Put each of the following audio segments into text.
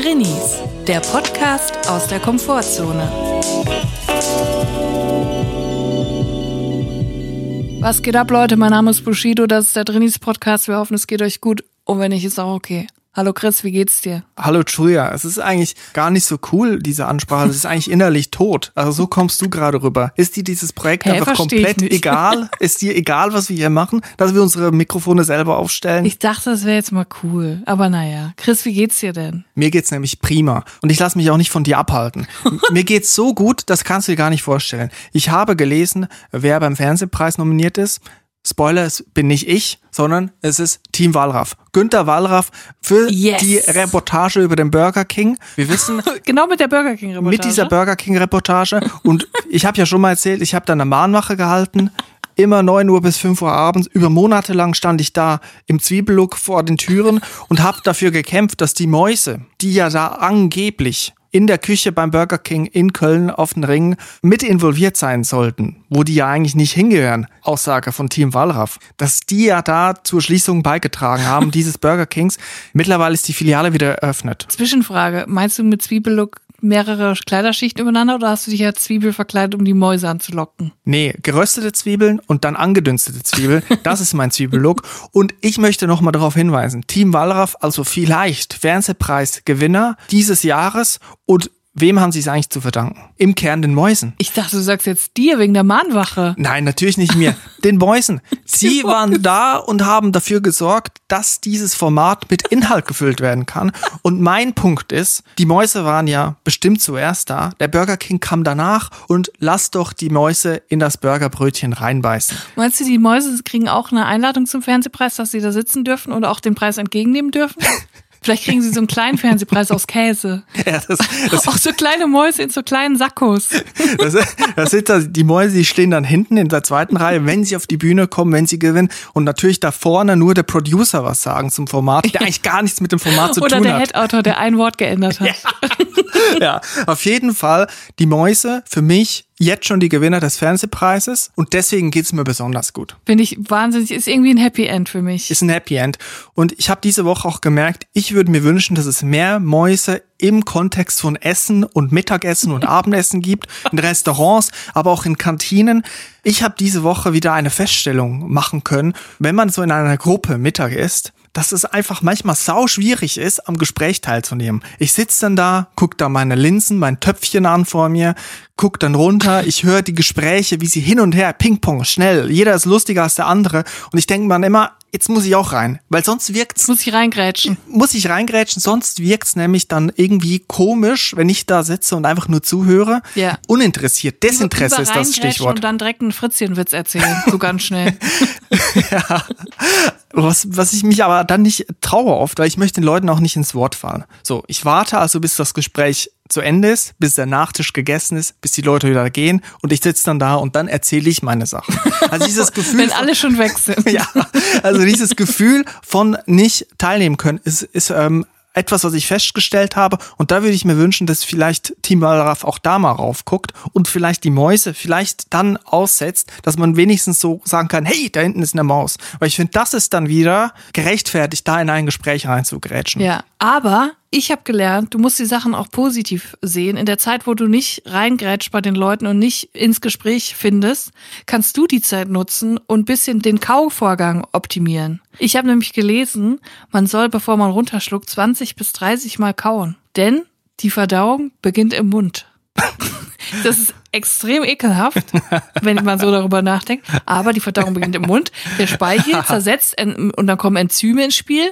Drinnies, der Podcast aus der Komfortzone. Was geht ab, Leute? Mein Name ist Bushido, das ist der Drinnies Podcast. Wir hoffen, es geht euch gut. Und wenn nicht, ist auch okay. Hallo Chris, wie geht's dir? Hallo Julia, es ist eigentlich gar nicht so cool, diese Ansprache. Es ist eigentlich innerlich tot. Also so kommst du gerade rüber. Ist dir dieses Projekt Hä, einfach komplett egal? Ist dir egal, was wir hier machen? Dass wir unsere Mikrofone selber aufstellen? Ich dachte, das wäre jetzt mal cool. Aber naja. Chris, wie geht's dir denn? Mir geht's nämlich prima. Und ich lasse mich auch nicht von dir abhalten. Mir geht's so gut, das kannst du dir gar nicht vorstellen. Ich habe gelesen, wer beim Fernsehpreis nominiert ist. Spoiler, es bin nicht ich, sondern es ist Team Wallraff. Günter Wallraff für Yes. die Reportage über den Burger King. Wir wissen, Genau mit der Burger King Reportage. mit dieser Burger King Reportage. Und ich habe ja schon mal erzählt, ich habe da eine Mahnwache gehalten. Immer 9 Uhr bis 5 Uhr abends. Über Monate lang stand ich da im Zwiebellook vor den Türen und habe dafür gekämpft, dass die Mäuse, die ja da angeblich in der Küche beim Burger King in Köln auf den Ring mit involviert sein sollten, wo die ja eigentlich nicht hingehören, Aussage von Team Wallraff, dass die ja da zur Schließung beigetragen haben, dieses Burger Kings. Mittlerweile ist die Filiale wieder eröffnet. Zwischenfrage. Meinst du mit Zwiebellook mehrere Kleiderschichten übereinander oder hast du dich als Zwiebel verkleidet, um die Mäuse anzulocken? Nee, geröstete Zwiebeln und dann angedünstete Zwiebeln. Das ist mein Zwiebellook. Und ich möchte nochmal darauf hinweisen. Team Wallraff, also vielleicht Fernsehpreisgewinner dieses Jahres. Und wem haben sie es eigentlich zu verdanken? Im Kern den Mäusen. Ich dachte, du sagst jetzt dir wegen der Mahnwache. Nein, natürlich nicht mir. Den Mäusen. Sie waren da und haben dafür gesorgt, dass dieses Format mit Inhalt gefüllt werden kann. Und mein Punkt ist, die Mäuse waren ja bestimmt zuerst da. Der Burger King kam danach und lass doch die Mäuse in das Burgerbrötchen reinbeißen. Meinst du, die Mäuse kriegen auch eine Einladung zum Fernsehpreis, dass sie da sitzen dürfen oder auch den Preis entgegennehmen dürfen? Vielleicht kriegen sie so einen kleinen Fernsehpreis aus Käse. Ja, das, das, Auch so kleine Mäuse in so kleinen Sackos. das, das sind da, die Mäuse, die stehen dann hinten in der zweiten Reihe, wenn sie auf die Bühne kommen, wenn sie gewinnen. Und natürlich da vorne nur der Producer was sagen zum Format, der eigentlich gar nichts mit dem Format zu Oder tun der hat. Head-Autor, der ein Wort geändert hat. ja, auf jeden Fall die Mäuse für mich jetzt schon die Gewinner des Fernsehpreises und deswegen geht's mir besonders gut. Finde ich wahnsinnig. Ist irgendwie ein Happy End für mich. Ist ein Happy End. Und ich habe diese Woche auch gemerkt, ich würde mir wünschen, dass es mehr Mäuse im Kontext von Essen und Mittagessen und Abendessen gibt, in Restaurants, aber auch in Kantinen. Ich habe diese Woche wieder eine Feststellung machen können, wenn man so in einer Gruppe Mittag isst, dass es einfach manchmal sau schwierig ist, am Gespräch teilzunehmen. Ich sitz dann da, guck da meine Linsen, mein Töpfchen an vor mir, guck dann runter, ich höre die Gespräche, wie sie hin und her, Ping-Pong, schnell, jeder ist lustiger als der andere und ich denke mir dann immer, jetzt muss ich auch rein, weil sonst wirkt's Muss ich reingrätschen. muss ich reingrätschen, sonst wirkt's nämlich dann irgendwie komisch, wenn ich da sitze und einfach nur zuhöre. Ja. Uninteressiert. Desinteresse Über ist das Stichwort. Und dann direkt einen Fritzchenwitz erzählen. So ganz schnell. Was, was ich mich aber dann nicht traue oft, weil ich möchte den Leuten auch nicht ins Wort fallen. So, ich warte also, bis das Gespräch zu Ende ist, bis der Nachtisch gegessen ist, bis die Leute wieder gehen und ich sitze dann da und dann erzähle ich meine Sachen. Also dieses Gefühl. Wenn alle schon weg sind. ja, also dieses Gefühl von nicht teilnehmen können, ist, ist ähm, etwas, was ich festgestellt habe. Und da würde ich mir wünschen, dass vielleicht Team Wallraff auch da mal raufguckt und vielleicht die Mäuse vielleicht dann aussetzt, dass man wenigstens so sagen kann, hey, da hinten ist eine Maus. Weil ich finde, das ist dann wieder gerechtfertigt, da in ein Gespräch reinzugrätschen. Ja, aber ich habe gelernt, du musst die Sachen auch positiv sehen. In der Zeit, wo du nicht reingrätschst bei den Leuten und nicht ins Gespräch findest, kannst du die Zeit nutzen und bisschen den Kauvorgang optimieren. Ich habe nämlich gelesen, man soll, bevor man runterschluckt, 20 bis 30 Mal kauen. Denn die Verdauung beginnt im Mund. Das ist extrem ekelhaft, wenn man so darüber nachdenkt. Aber die Verdauung beginnt im Mund. Der Speichel zersetzt und dann kommen Enzyme ins Spiel.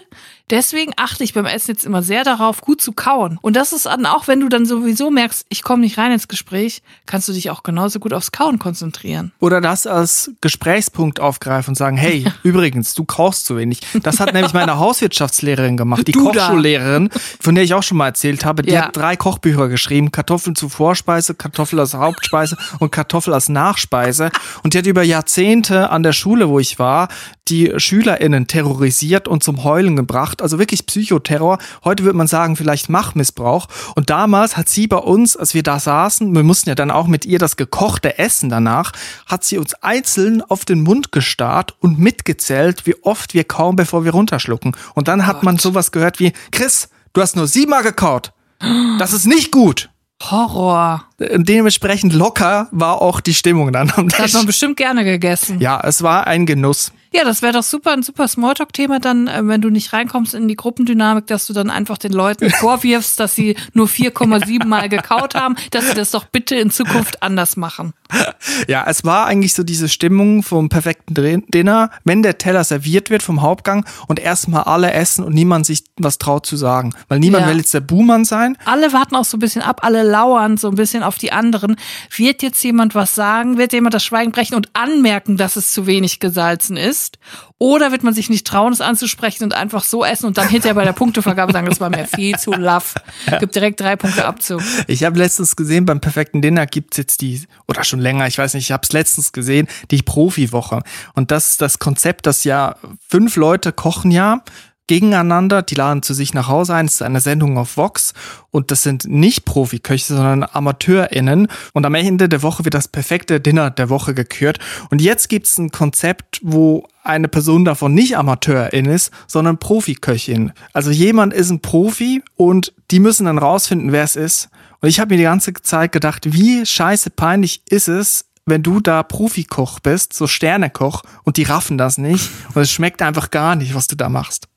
Deswegen achte ich beim Essen jetzt immer sehr darauf, gut zu kauen. Und das ist dann auch, wenn du dann sowieso merkst, ich komme nicht rein ins Gespräch, kannst du dich auch genauso gut aufs Kauen konzentrieren. Oder das als Gesprächspunkt aufgreifen und sagen, hey, übrigens, du kaust zu wenig. Das hat nämlich meine Hauswirtschaftslehrerin gemacht, die Du da. Kochschullehrerin, von der ich auch schon mal erzählt habe. Die Ja. hat drei Kochbücher geschrieben, Kartoffeln zur Vorspeise, Kartoffel als Hauptspeise und Kartoffel als Nachspeise. Und die hat über Jahrzehnte an der Schule, wo ich war, die SchülerInnen terrorisiert und zum Heulen gebracht. Also wirklich Psychoterror. Heute würde man sagen, vielleicht Machtmissbrauch. Und damals hat sie bei uns, als wir da saßen, wir mussten ja dann auch mit ihr das gekochte Essen danach, hat sie uns einzeln auf den Mund gestarrt und mitgezählt, wie oft wir kaum, bevor wir runterschlucken. Und dann hat man sowas gehört wie, Chris, du hast nur siebenmal gekaut. Das ist nicht gut. Horror. Dementsprechend locker war auch die Stimmung dann am Das hat Tisch. man bestimmt gerne gegessen. Ja, es war ein Genuss. Ja, das wäre doch super, ein super Smalltalk-Thema dann, äh, wenn du nicht reinkommst in die Gruppendynamik, dass du dann einfach den Leuten vorwirfst, dass sie nur 4,7 Mal gekaut haben, dass sie das doch bitte in Zukunft anders machen. Ja, es war eigentlich so diese Stimmung vom perfekten Dinner, wenn der Teller serviert wird vom Hauptgang und erstmal alle essen und niemand sich was traut zu sagen. Weil niemand Ja. will jetzt der Buhmann sein. Alle warten auch so ein bisschen ab, alle lauern so ein bisschen auf die anderen. Wird jetzt jemand was sagen? Wird jemand das Schweigen brechen und anmerken, dass es zu wenig gesalzen ist? Oder wird man sich nicht trauen, es anzusprechen und einfach so essen und dann hinterher bei der Punktevergabe sagen, das war mir viel zu laff. Gibt direkt drei Punkte Abzug. Ich habe letztens gesehen, beim perfekten Dinner gibt's jetzt die, oder schon länger, ich weiß nicht, ich habe es letztens gesehen, die Profi-Woche. Und das ist das Konzept, dass ja fünf Leute kochen ja gegeneinander, die laden zu sich nach Hause ein, es ist eine Sendung auf Vox und das sind nicht Profiköche, sondern AmateurInnen und am Ende der Woche wird das perfekte Dinner der Woche gekürt und jetzt gibt's ein Konzept, wo eine Person davon nicht Amateurin ist, sondern Profiköchin. Also jemand ist ein Profi und die müssen dann rausfinden, wer es ist. Und ich habe mir die ganze Zeit gedacht, wie scheiße peinlich ist es, wenn du da Profikoch bist, so Sternekoch, und die raffen das nicht und es schmeckt einfach gar nicht, was du da machst.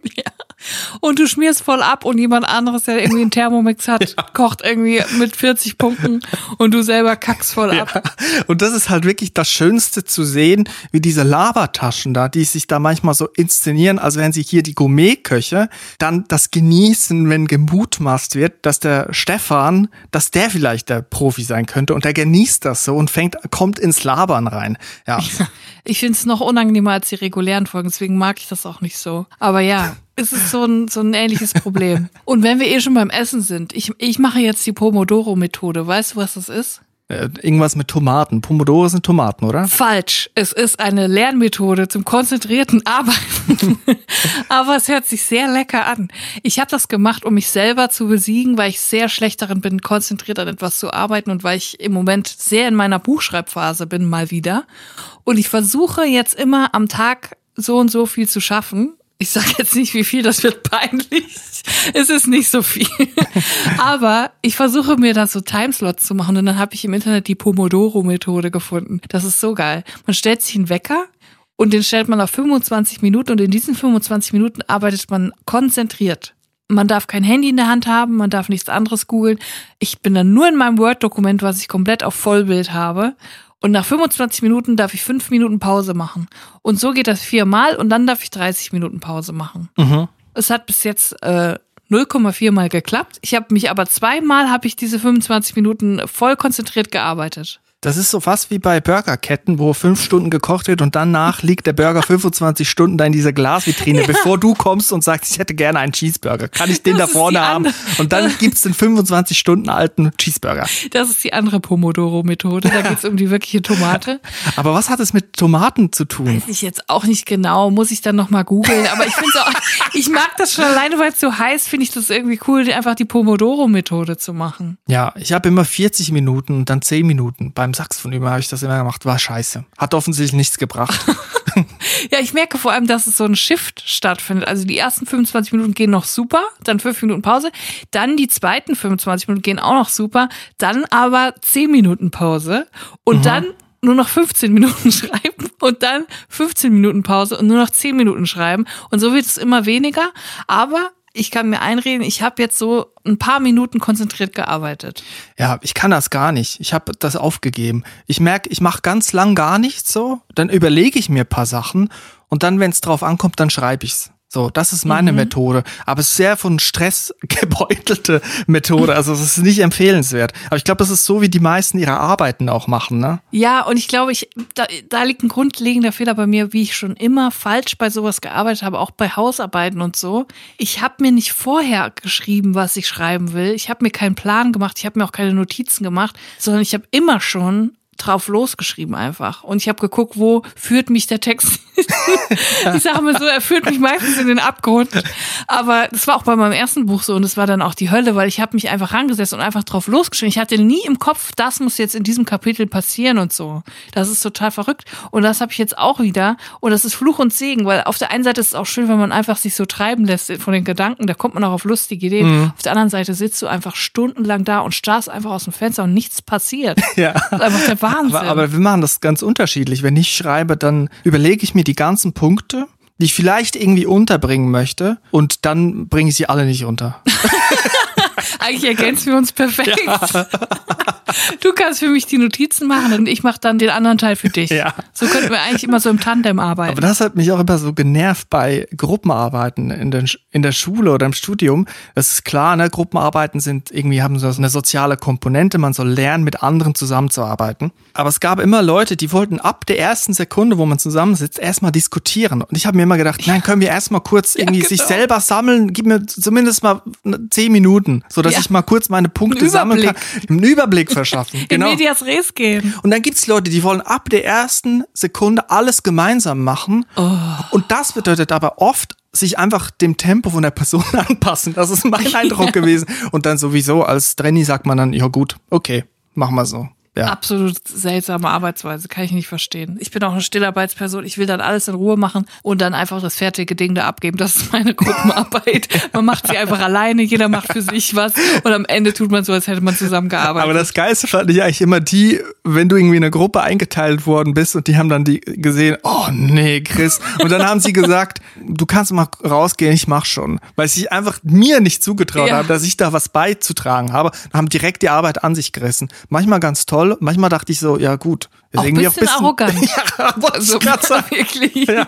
Und du schmierst voll ab und jemand anderes, der irgendwie einen Thermomix hat, kocht irgendwie mit 40 Punkten und du selber kackst voll ab. Und das ist halt wirklich das Schönste zu sehen, wie diese Labertaschen da, die sich da manchmal so inszenieren, als wären sie hier die Gourmetköche, dann das genießen, wenn gemutmaßt wird, dass der Stefan, dass der vielleicht der Profi sein könnte und der genießt das so und fängt, kommt ins Labern rein. Ja. Ich finde es noch unangenehmer als die regulären Folgen, deswegen mag ich das auch nicht so. Aber ja, es ist so ein, so ein ähnliches Problem. Und wenn wir eh schon beim Essen sind, ich, ich mache jetzt die Pomodoro-Methode. Weißt du, was das ist? Äh, Irgendwas mit Tomaten. Pomodoro sind Tomaten, oder? Falsch. Es ist eine Lernmethode zum konzentrierten Arbeiten. Aber es hört sich sehr lecker an. Ich habe das gemacht, um mich selber zu besiegen, weil ich sehr schlecht darin bin, konzentriert an etwas zu arbeiten und weil ich im Moment sehr in meiner Buchschreibphase bin, mal wieder. Und ich versuche jetzt immer am Tag so und so viel zu schaffen. Ich sage jetzt nicht, wie viel, das wird peinlich. Es ist nicht so viel. Aber ich versuche mir da so Timeslots zu machen und dann habe ich im Internet die Pomodoro-Methode gefunden. Das ist so geil. Man stellt sich einen Wecker und den stellt man auf 25 Minuten und in diesen 25 Minuten arbeitet man konzentriert. Man darf kein Handy in der Hand haben, man darf nichts anderes googeln. Ich bin dann nur in meinem Word-Dokument, was ich komplett auf Vollbild habe. Und nach 25 Minuten darf ich fünf Minuten Pause machen. Und so geht das viermal und dann darf ich 30 Minuten Pause machen. Es hat bis jetzt äh, 0,4 Mal geklappt. Ich habe mich aber zweimal habe ich diese 25 Minuten voll konzentriert gearbeitet. Das ist so fast wie bei Burgerketten, wo fünf Stunden gekocht wird und danach liegt der Burger 25 Stunden da in dieser Glasvitrine, bevor du kommst und sagst, ich hätte gerne einen Cheeseburger. Kann ich den Das da vorne haben? Und dann gibt's den 25 Stunden alten Cheeseburger. Das ist die andere Pomodoro-Methode. Da geht's um die wirkliche Tomate. Aber was hat es mit Tomaten zu tun? Weiß ich jetzt auch nicht genau, muss ich dann nochmal googeln. Aber ich finde auch, ich mag das schon alleine, weil es so heiß, finde ich das irgendwie cool, einfach die Pomodoro-Methode zu machen. Ja, ich habe immer 40 Minuten und dann 10 Minuten. Beim Saxophon über habe ich das immer gemacht. War scheiße. Hat offensichtlich nichts gebracht. Ja, ich merke vor allem, dass es so ein Shift stattfindet. Also die ersten 25 Minuten gehen noch super, dann 5 Minuten Pause, dann die zweiten 25 Minuten gehen auch noch super, dann aber 10 Minuten Pause und dann nur noch 15 Minuten schreiben und dann 15 Minuten Pause und nur noch 10 Minuten schreiben. Und so wird es immer weniger. Aber ich kann mir einreden, ich habe jetzt so ein paar Minuten konzentriert gearbeitet. Ja, ich kann das gar nicht. Ich habe das aufgegeben. Ich merke, ich mache ganz lang gar nichts so, dann überlege ich mir ein paar Sachen und dann, wenn es drauf ankommt, dann schreibe ich's. So, das ist meine Methode. Aber es ist sehr von Stress gebeutelte Methode. Also es ist nicht empfehlenswert. Aber ich glaube, das ist so, wie die meisten ihre Arbeiten auch machen, ne? Ja, und ich glaube, ich, da, da liegt ein grundlegender Fehler bei mir, wie ich schon immer falsch bei sowas gearbeitet habe, auch bei Hausarbeiten und so. Ich habe mir nicht vorher geschrieben, was ich schreiben will. Ich habe mir keinen Plan gemacht, ich habe mir auch keine Notizen gemacht, sondern ich habe immer schon drauf losgeschrieben einfach. Und ich habe geguckt, wo führt mich der Text. Ich sage mal so, er führt mich meistens in den Abgrund. Aber das war auch bei meinem ersten Buch so und es war dann auch die Hölle, weil ich habe mich einfach rangesetzt und einfach drauf losgeschrieben. Ich hatte nie im Kopf, das muss jetzt in diesem Kapitel passieren und so. Das ist total verrückt. Und das habe ich jetzt auch wieder. Und das ist Fluch und Segen, weil auf der einen Seite ist es auch schön, wenn man einfach sich so treiben lässt von den Gedanken. Da kommt man auch auf lustige Ideen. Mhm. Auf der anderen Seite sitzt du einfach stundenlang da und starrst einfach aus dem Fenster und nichts passiert. Ja. Das ist einfach der Wahnsinn. Aber, aber wir machen das ganz unterschiedlich. Wenn ich schreibe, dann überlege ich mir die ganzen Punkte die ich vielleicht irgendwie unterbringen möchte und dann bringe ich sie alle nicht unter. Eigentlich ergänzen wir uns perfekt. Ja. Du kannst für mich die Notizen machen und ich mache dann den anderen Teil für dich. Ja. So könnten wir eigentlich immer so im Tandem arbeiten. Aber das hat mich auch immer so genervt bei Gruppenarbeiten in, den, in der Schule oder im Studium. Das ist klar, ne? Gruppenarbeiten sind irgendwie haben so eine soziale Komponente. Man soll lernen, mit anderen zusammenzuarbeiten. Aber es gab immer Leute, die wollten ab der ersten Sekunde, wo man zusammensitzt, erstmal diskutieren. Und ich habe mir immer gedacht, nein, können wir erstmal kurz irgendwie ja, genau. sich selber sammeln? Gib mir zumindest mal zehn Minuten, so dass ja. ich mal kurz meine Punkte sammeln kann. Einen Überblick verschaffen. Genau. In Medias Res gehen. Und dann gibt's Leute, die wollen ab der ersten Sekunde alles gemeinsam machen. Oh. Und das bedeutet aber oft sich einfach dem Tempo von der Person anpassen. Das ist mein Eindruck gewesen. Und dann sowieso als Trenny sagt man dann, ja gut, okay, machen wir so. Ja. Absolut seltsame Arbeitsweise, kann ich nicht verstehen. Ich bin auch eine Stillarbeitsperson, ich will dann alles in Ruhe machen und dann einfach das fertige Ding da abgeben. Das ist meine Gruppenarbeit. Man macht sie einfach alleine, jeder macht für sich was und am Ende tut man so, als hätte man zusammengearbeitet. Aber das Geilste fand ich eigentlich immer die, wenn du irgendwie in eine Gruppe eingeteilt worden bist und die haben dann die gesehen, oh nee, Chris. Und dann haben sie gesagt, du kannst mal rausgehen, ich mach schon. Weil sie einfach mir nicht zugetraut ja. haben, dass ich da was beizutragen habe. Haben direkt die Arbeit an sich gerissen. Manchmal ganz toll toll. Manchmal dachte ich so, ja gut. Auch irgendwie bisschen auch bisschen arrogant. ja, also wirklich. Ja.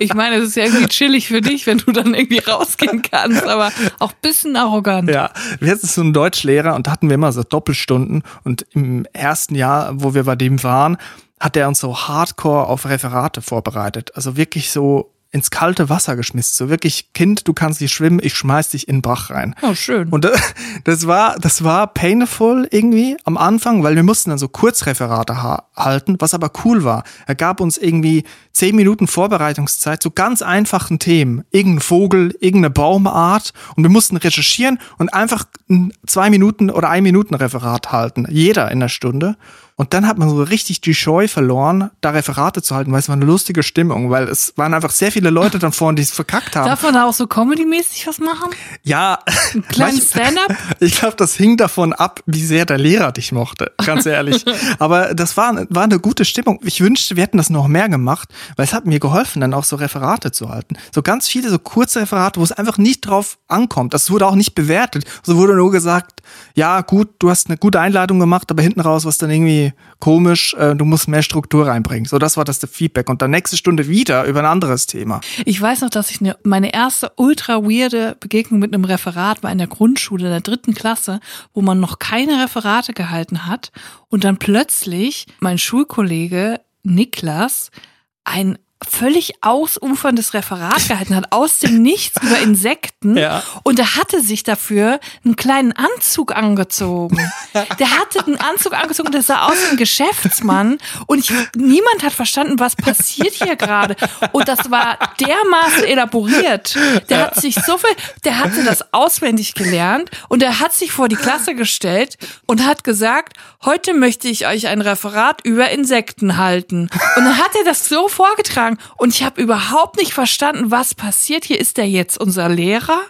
Ich meine, es ist ja irgendwie chillig für dich, wenn du dann irgendwie rausgehen kannst, aber auch bisschen arrogant. Ja, wir hatten so einen Deutschlehrer und da hatten wir immer so Doppelstunden und im ersten Jahr, wo wir bei dem waren, hat er uns so hardcore auf Referate vorbereitet. Also wirklich so ins kalte Wasser geschmissen. So wirklich, Kind, du kannst nicht schwimmen, ich schmeiß dich in den Bach rein. Oh, schön. Und das war, das war painful irgendwie am Anfang, weil wir mussten dann so Kurzreferate halten, was aber cool war. Er gab uns irgendwie zehn Minuten Vorbereitungszeit zu ganz einfachen Themen. Irgendein Vogel, irgendeine Baumart und wir mussten recherchieren und einfach ein zwei Minuten oder ein Minuten Referat halten. Jeder in der Stunde. Und dann hat man so richtig die Scheu verloren, da Referate zu halten, weil es war eine lustige Stimmung, weil es waren einfach sehr viele Leute dann vorne, die es verkackt haben. Darf man da auch so comedy-mäßig was machen? Ja. Ein kleines Stand-up? Ich glaube, das hing davon ab, wie sehr der Lehrer dich mochte, ganz ehrlich. Aber das war, war eine gute Stimmung. Ich wünschte, wir hätten das noch mehr gemacht, weil es hat mir geholfen, dann auch so Referate zu halten. So ganz viele so kurze Referate, wo es einfach nicht drauf ankommt. Das wurde auch nicht bewertet. So wurde nur gesagt, ja gut, du hast eine gute Einladung gemacht, aber hinten raus was dann irgendwie komisch, äh, du musst mehr Struktur reinbringen. So, das war das Feedback. Und dann nächste Stunde wieder über ein anderes Thema. Ich weiß noch, dass ich ne, meine erste ultra weirde Begegnung mit einem Referat war in der Grundschule, in der dritten Klasse, wo man noch keine Referate gehalten hat. Und dann plötzlich mein Schulkollege Niklas ein völlig ausuferndes Referat gehalten hat, aus dem Nichts über Insekten. Ja. Und er hatte sich dafür einen kleinen Anzug angezogen. Der hatte einen Anzug angezogen, der sah aus wie ein Geschäftsmann. Und ich, niemand hat verstanden, was passiert hier gerade. Und das war dermaßen elaboriert. Der hat sich so viel, der hatte das auswendig gelernt und er hat sich vor die Klasse gestellt und hat gesagt, heute möchte ich euch ein Referat über Insekten halten. Und dann hat er das so vorgetragen sagen. Und ich habe überhaupt nicht verstanden, was passiert. Hier ist der jetzt unser Lehrer.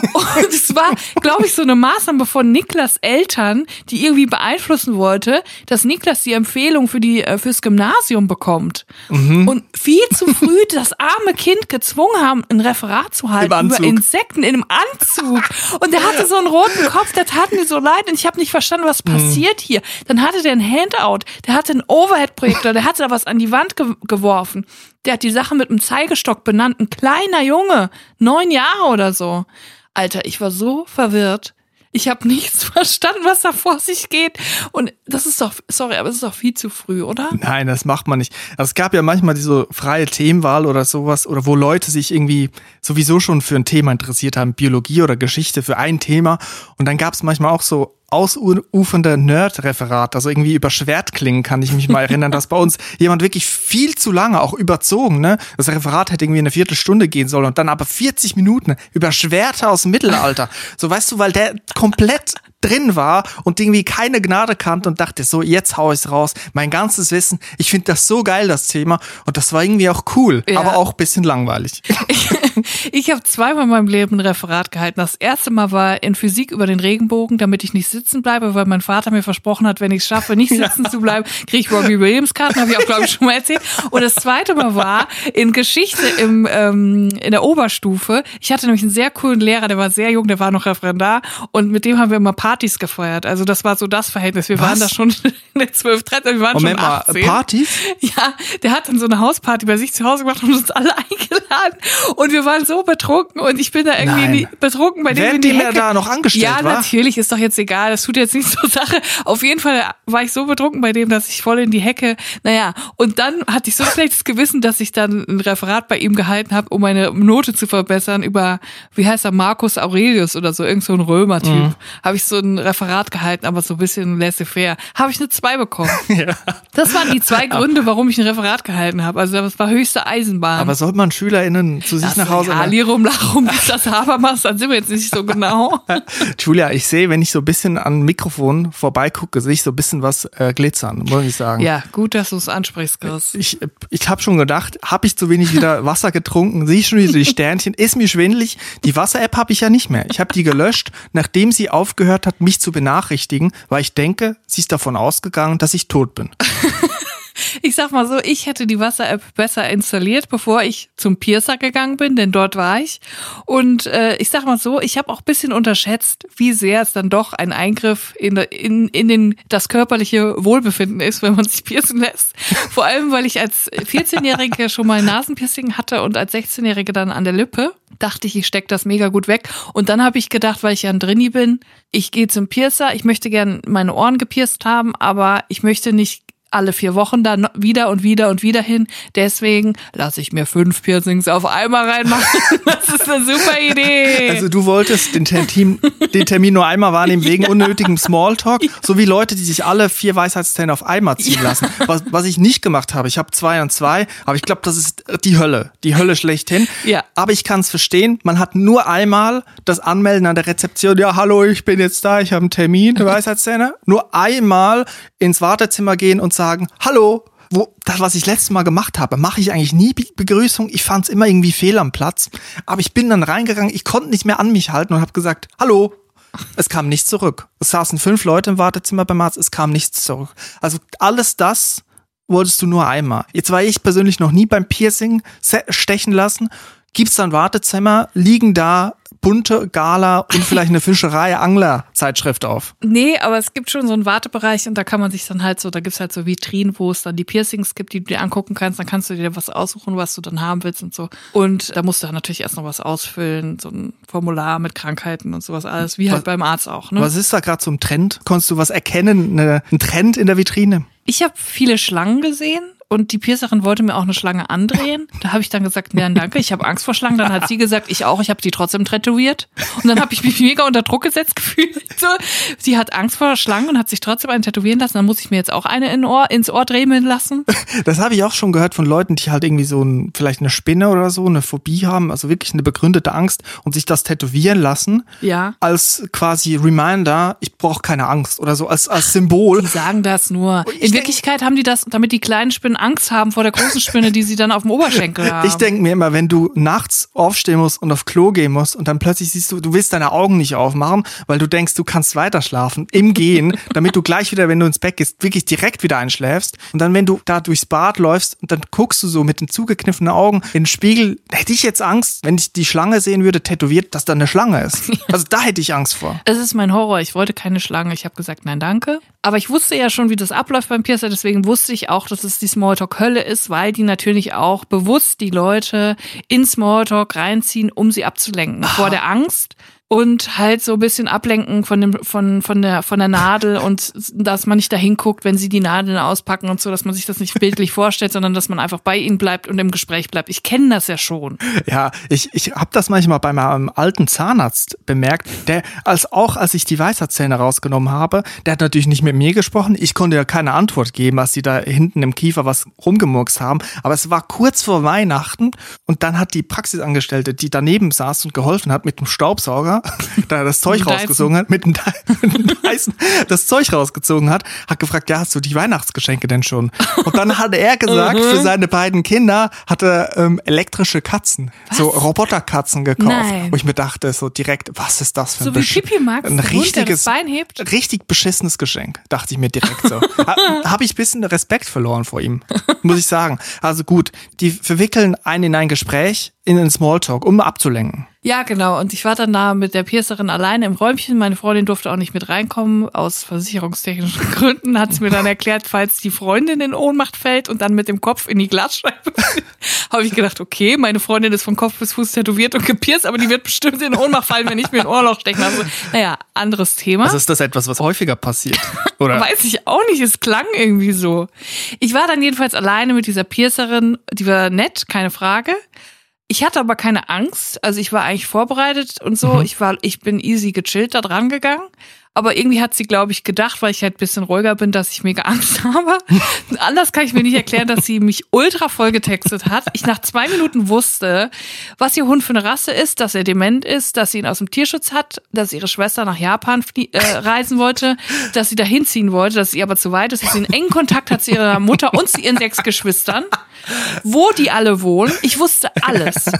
Und es war, glaube ich, so eine Maßnahme von Niklas Eltern, die irgendwie beeinflussen wollte, dass Niklas die Empfehlung für die äh, fürs Gymnasium bekommt. Mhm. Und viel zu früh das arme Kind gezwungen haben, ein Referat zu halten über Insekten in einem Anzug. Und der hatte so einen roten Kopf, der tat mir so leid und ich habe nicht verstanden, was mhm. passiert mhm. hier. Dann hatte der ein Handout, der hatte einen Overhead-Projektor, der hatte da was an die Wand ge geworfen. Der hat die Sache mit einem Zeigestock benannt. Ein kleiner Junge, neun Jahre oder so. Alter, ich war so verwirrt. Ich habe nichts verstanden, was da vor sich geht. Und das ist doch, sorry, aber es ist doch viel zu früh, oder? Nein, das macht man nicht. Also es gab ja manchmal diese freie Themenwahl oder sowas, oder wo Leute sich irgendwie sowieso schon für ein Thema interessiert haben, Biologie oder Geschichte für ein Thema. Und dann gab es manchmal auch so ausufernde Nerd-Referat, also irgendwie über Schwertklingen kann ich mich mal erinnern, dass bei uns jemand wirklich viel zu lange, auch überzogen, ne? Das Referat hätte irgendwie eine Viertelstunde gehen sollen und dann aber 40 Minuten über Schwerter aus dem Mittelalter. So weißt du, weil der komplett drin war und irgendwie keine Gnade kannte und dachte, so, jetzt hau ich's raus. Mein ganzes Wissen. Ich finde das so geil, das Thema. Und das war irgendwie auch cool, ja. aber auch bisschen langweilig. Ich, ich habe zweimal in meinem Leben ein Referat gehalten. Das erste Mal war in Physik über den Regenbogen, damit ich nicht sitzen bleibe, weil mein Vater mir versprochen hat, wenn ich es schaffe, nicht sitzen ja. zu bleiben, kriege ich Robbie Williams Karten, habe ich auch, glaube ich, schon mal erzählt. Und das zweite Mal war in Geschichte im, ähm, in der Oberstufe. Ich hatte nämlich einen sehr coolen Lehrer, der war sehr jung, der war noch Referendar und mit dem haben wir immer Partys gefeiert. Also das war so das Verhältnis. Wir Was? waren da schon in der 12, 13, wir waren Moment schon 18. Mal, Partys? Ja, der hat dann so eine Hausparty bei sich zu Hause gemacht und uns alle eingeladen. Und wir waren so betrunken und ich bin da irgendwie die, betrunken bei dem die Hecke. da noch angestellt Ja, war? natürlich, ist doch jetzt egal. Das tut jetzt nicht zur Sache. Auf jeden Fall war ich so betrunken bei dem, dass ich voll in die Hecke, naja. Und dann hatte ich so schlechtes Gewissen, dass ich dann ein Referat bei ihm gehalten habe, um meine Note zu verbessern über, wie heißt er, Marcus Aurelius oder so, irgend so ein Römer-Typ. Mhm. Habe ich so ein Referat gehalten, aber so ein bisschen laissez-faire. Habe ich eine zwei bekommen. ja. Das waren die zwei Gründe, warum ich ein Referat gehalten habe. Also das war höchste Eisenbahn. Aber sollte man SchülerInnen zu sich das nach Hause... Ja, Lirum Lachum, bis das Habermas, dann sind wir jetzt nicht so genau. Julia, ich sehe, wenn ich so ein bisschen an Mikrofon vorbeigucke, sehe ich so ein bisschen was äh, glitzern, muss ich sagen. Ja, gut, dass du es ansprichst, Chris. Ich, ich habe schon gedacht, habe ich zu wenig wieder Wasser getrunken, sehe ich schon wieder die Sternchen, ist mir schwindelig. Die Wasser-App habe ich ja nicht mehr. Ich habe die gelöscht, nachdem sie aufgehört hat, mich zu benachrichtigen, weil ich denke, sie ist davon ausgegangen, dass ich tot bin. Ich sag mal so, ich hätte die Wasser-App besser installiert, bevor ich zum Piercer gegangen bin, denn dort war ich. Und äh, ich sag mal so, ich habe auch bisschen unterschätzt, wie sehr es dann doch ein Eingriff in, in, in den, das körperliche Wohlbefinden ist, wenn man sich piercen lässt. Vor allem, weil ich als 14-Jährige schon mal Nasenpiercing hatte und als 16-Jährige dann an der Lippe dachte ich, ich steck das mega gut weg. Und dann habe ich gedacht, weil ich ja ein Drini bin, ich gehe zum Piercer, ich möchte gern meine Ohren gepierst haben, aber ich möchte nicht alle vier Wochen da wieder und wieder und wieder hin. Deswegen lasse ich mir fünf Piercings auf einmal reinmachen. Das ist eine super Idee. Also du wolltest den Termin, den Termin nur einmal wahrnehmen wegen ja. unnötigem Smalltalk, ja. so wie Leute, die sich alle vier Weisheitszähne auf einmal ziehen ja. lassen. Was, was ich nicht gemacht habe. Ich habe zwei und zwei, aber ich glaube, das ist die Hölle. Die Hölle schlechthin. Ja. Aber ich kann es verstehen. Man hat nur einmal das Anmelden an der Rezeption. Ja, hallo, ich bin jetzt da, ich habe einen Termin, Weisheitszähne. Nur einmal ins Wartezimmer gehen und sagen, sagen, hallo, wo, das, was ich letztes Mal gemacht habe, mache ich eigentlich nie Begrüßung. Ich fand es immer irgendwie fehl am Platz. Aber ich bin dann reingegangen, ich konnte nicht mehr an mich halten und habe gesagt, hallo. Es kam nichts zurück. Es saßen fünf Leute im Wartezimmer beim Arzt, es kam nichts zurück. Also alles das wolltest du nur einmal. Jetzt war ich persönlich noch nie beim Piercing stechen lassen. Gibt's dann Wartezimmer, liegen da bunte Gala und vielleicht eine Fischerei Angler Zeitschrift auf. Nee, aber es gibt schon so einen Wartebereich und da kann man sich dann halt so, da gibt's halt so Vitrinen, wo es dann die Piercings gibt, die du dir angucken kannst, dann kannst du dir was aussuchen, was du dann haben willst und so. Und da musst du natürlich erst noch was ausfüllen, so ein Formular mit Krankheiten und sowas alles, wie halt was, beim Arzt auch. Ne? Was ist da gerade so ein Trend? Konntest du was erkennen, eine, ein Trend in der Vitrine? Ich habe viele Schlangen gesehen und die Piercerin wollte mir auch eine Schlange andrehen. Da habe ich dann gesagt, nein, danke, ich habe Angst vor Schlangen. Dann hat sie gesagt, ich auch, ich habe die trotzdem tätowiert. Und dann habe ich mich mega unter Druck gesetzt gefühlt. So, sie hat Angst vor Schlangen und hat sich trotzdem einen tätowieren lassen. Dann muss ich mir jetzt auch eine in Ohr, ins Ohr drehen lassen. Das habe ich auch schon gehört von Leuten, die halt irgendwie so ein, vielleicht eine Spinne oder so, eine Phobie haben, also wirklich eine begründete Angst und sich das tätowieren lassen. Ja. Als quasi Reminder, ich brauche keine Angst oder so, als, als Symbol. Die sagen das nur. In Wirklichkeit haben die das, damit die kleinen Spinnen Angst haben vor der großen Spinne, die sie dann auf dem Oberschenkel haben. Ich denke mir immer, wenn du nachts aufstehen musst und auf Klo gehen musst und dann plötzlich siehst du, du willst deine Augen nicht aufmachen, weil du denkst, du kannst weiter schlafen im Gehen, damit du gleich wieder, wenn du ins Bett gehst, wirklich direkt wieder einschläfst. Und dann, wenn du da durchs Bad läufst und dann guckst du so mit den zugekniffenen Augen in den Spiegel, hätte ich jetzt Angst, wenn ich die Schlange sehen würde, tätowiert, dass da eine Schlange ist. Also da hätte ich Angst vor. Es ist mein Horror. Ich wollte keine Schlange. Ich habe gesagt, nein, danke. Aber ich wusste ja schon, wie das abläuft beim Piercer, deswegen wusste ich auch, dass es die Smalltalk-Hölle ist, weil die natürlich auch bewusst die Leute in Smalltalk reinziehen, um sie abzulenken. Vor der Angst, und halt so ein bisschen ablenken von dem von von der von der Nadel und dass man nicht dahin guckt, wenn sie die Nadeln auspacken und so, dass man sich das nicht bildlich vorstellt, sondern dass man einfach bei ihnen bleibt und im Gespräch bleibt. Ich kenne das ja schon. Ja, ich ich habe das manchmal bei meinem alten Zahnarzt bemerkt, der als auch als ich die Weisheitszähne rausgenommen habe, der hat natürlich nicht mit mir gesprochen. Ich konnte ja keine Antwort geben, was sie da hinten im Kiefer was rumgemurkst haben, aber es war kurz vor Weihnachten und dann hat die Praxisangestellte, die daneben saß und geholfen hat mit dem Staubsauger da das Zeug rausgezogen hat, mit dem, Dyson das Zeug rausgezogen hat, hat gefragt, ja, hast du die Weihnachtsgeschenke denn schon? Und dann hat er gesagt, für mhm. seine beiden Kinder hat er ähm, elektrische Katzen, was? so Roboterkatzen gekauft. Nein. Wo ich mir dachte, so direkt, was ist das für ein So wie Pipi Max, ein richtiges, richtig beschissenes Geschenk, dachte ich mir direkt so. Habe ich ein bisschen Respekt verloren vor ihm, muss ich sagen. Also gut, die verwickeln einen in ein Gespräch, in den Smalltalk, um abzulenken. Ja, genau. Und ich war dann da mit der Piercerin alleine im Räumchen. Meine Freundin durfte auch nicht mit reinkommen. Aus versicherungstechnischen Gründen hat sie mir dann erklärt, falls die Freundin in Ohnmacht fällt und dann mit dem Kopf in die Glasscheibe, habe ich gedacht, okay, meine Freundin ist von Kopf bis Fuß tätowiert und gepierst, aber die wird bestimmt in Ohnmacht fallen, wenn ich mir ein Ohrloch stechen lasse. Naja, anderes Thema. Also ist das etwas, was häufiger passiert? Oder? Weiß ich auch nicht. Es klang irgendwie so. Ich war dann jedenfalls alleine mit dieser Piercerin. Die war nett, keine Frage. Ich hatte aber keine Angst. Also ich war eigentlich vorbereitet und so. Mhm. Ich war, ich bin easy gechillt da dran gegangen. Aber irgendwie hat sie, glaube ich, gedacht, weil ich halt bisschen ruhiger bin, dass ich mega Angst habe. Anders kann ich mir nicht erklären, dass sie mich ultra voll getextet hat. Ich nach zwei Minuten wusste, was ihr Hund für eine Rasse ist, dass er dement ist, dass sie ihn aus dem Tierschutz hat, dass ihre Schwester nach Japan äh, reisen wollte, dass sie da hinziehen wollte, dass sie aber zu weit ist, dass sie einen engen Kontakt hat zu ihrer Mutter und zu ihren sechs Geschwistern, wo die alle wohnen. Ich wusste alles.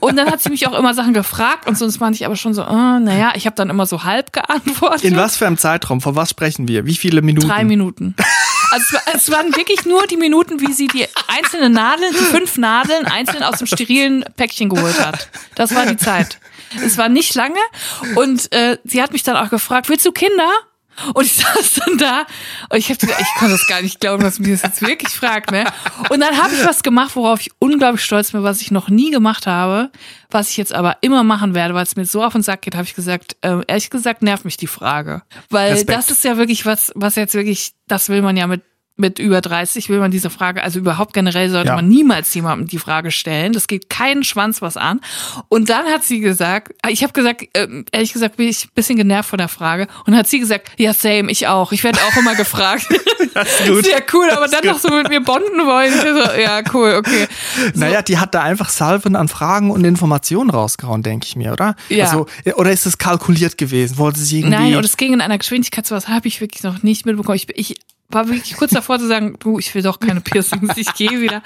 Und dann hat sie mich auch immer Sachen gefragt und sonst war ich aber schon so, äh, naja, ich habe dann immer so halb geantwortet. In was für einem Zeitraum? Von was sprechen wir? Wie viele Minuten? Drei Minuten. Also es waren wirklich nur die Minuten, wie sie die einzelnen Nadeln, die fünf Nadeln einzeln aus dem sterilen Päckchen geholt hat. Das war die Zeit. Es war nicht lange und äh, sie hat mich dann auch gefragt, willst du Kinder? Und ich saß dann da und ich gedacht, ich konnte das gar nicht glauben, dass mich das jetzt wirklich fragt, ne? Und dann habe ich was gemacht, worauf ich unglaublich stolz bin, was ich noch nie gemacht habe, was ich jetzt aber immer machen werde, weil es mir so auf den Sack geht, habe ich gesagt, äh, ehrlich gesagt nervt mich die Frage, weil Respekt. das ist ja wirklich was, was jetzt wirklich, das will man ja mit mit über 30 will man diese Frage, also überhaupt generell sollte ja. man niemals jemandem die Frage stellen. Das geht keinen Schwanz was an. Und dann hat sie gesagt, ich habe gesagt, äh, ehrlich gesagt bin ich ein bisschen genervt von der Frage. Und hat sie gesagt, ja same, ich auch. Ich werde auch immer gefragt. das ist gut. Sehr cool, aber dann noch so mit mir bonden wollen. So, ja, cool, okay. So. Naja, die hat da einfach Salven an Fragen und Informationen rausgehauen, denke ich mir, oder? Ja. Also, oder ist es kalkuliert gewesen? Wollte sie irgendwie... Nein, und es ging in einer Geschwindigkeit, sowas habe ich wirklich noch nicht mitbekommen. Ich, ich war wirklich kurz davor zu sagen, du, ich will doch keine Piercings, ich gehe wieder.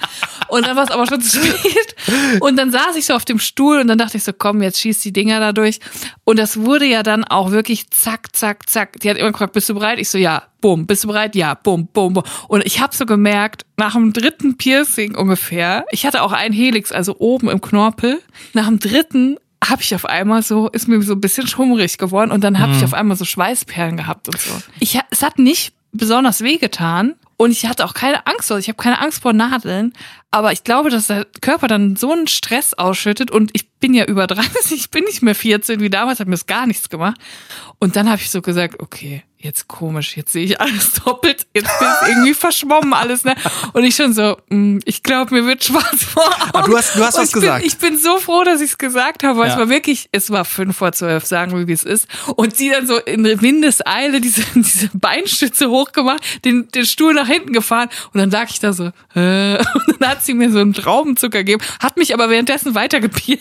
Und dann war es aber schon zu spät. Und dann saß ich so auf dem Stuhl und dann dachte ich so, komm, jetzt schieß die Dinger da durch. Und das wurde ja dann auch wirklich zack, zack, zack. Die hat immer gefragt, bist du bereit? Ich so, ja, bumm, bist du bereit? Ja, bumm, bumm, bumm. Und ich habe so gemerkt, nach dem dritten Piercing ungefähr, ich hatte auch einen Helix, also oben im Knorpel, nach dem dritten habe ich auf einmal so, ist mir so ein bisschen schummerig geworden und dann habe mhm. ich auf einmal so Schweißperlen gehabt und so. Ich, es hat nicht besonders wehgetan. Und ich hatte auch keine Angst, also ich habe keine Angst vor Nadeln, aber ich glaube, dass der Körper dann so einen Stress ausschüttet und ich bin ja über 30, ich bin nicht mehr 14 wie damals, hat mir das gar nichts gemacht. Und dann habe ich so gesagt, okay, jetzt komisch, jetzt sehe ich alles doppelt, jetzt ist irgendwie verschwommen alles, ne? Und ich schon so, mh, mm, ich glaube, mir wird schwarz vor Augen. Aber du hast, du hast was ich gesagt. Bin, ich bin so froh, dass ich es gesagt habe, weil ja. es war wirklich, es war fünf vor zwölf, sagen wir, wie es ist. Und sie dann so in Windeseile diese, diese Beinstütze hochgemacht, den, den Stuhl nach hinten gefahren und dann lag ich da so, äh, und dann hat sie mir so einen Traubenzucker gegeben, hat mich aber währenddessen weiter gepiert.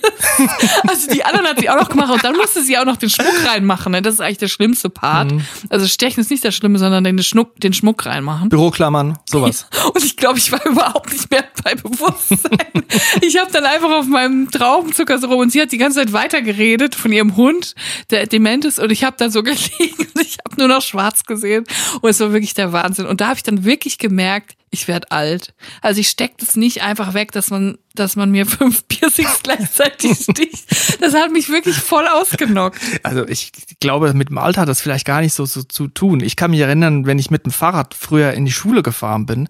Also die anderen hat sie auch noch gemacht und dann musste sie auch noch den Schmuck reinmachen, ne? Das ist eigentlich der schlimmste Part. Mhm. Also Stechen ist nicht das Schlimme, sondern den Schmuck, den Schmuck reinmachen. Büroklammern, sowas. Und ich glaube, ich war überhaupt nicht mehr bei Bewusstsein. ich habe dann einfach auf meinem Traubenzucker so rum und sie hat die ganze Zeit weitergeredet von ihrem Hund, der dement ist und ich habe da so gelegen und ich habe nur noch schwarz gesehen und es war wirklich der Wahnsinn. Und da habe ich dann wirklich gemerkt, ich werde alt. Also ich stecke das nicht einfach weg, dass man, dass man mir fünf Piercings gleichzeitig sticht. Das hat mich wirklich voll ausgenockt. Also ich glaube, mit dem Alter hat das vielleicht gar nicht so, so zu tun. Ich kann mich erinnern, wenn ich mit dem Fahrrad früher in die Schule gefahren bin,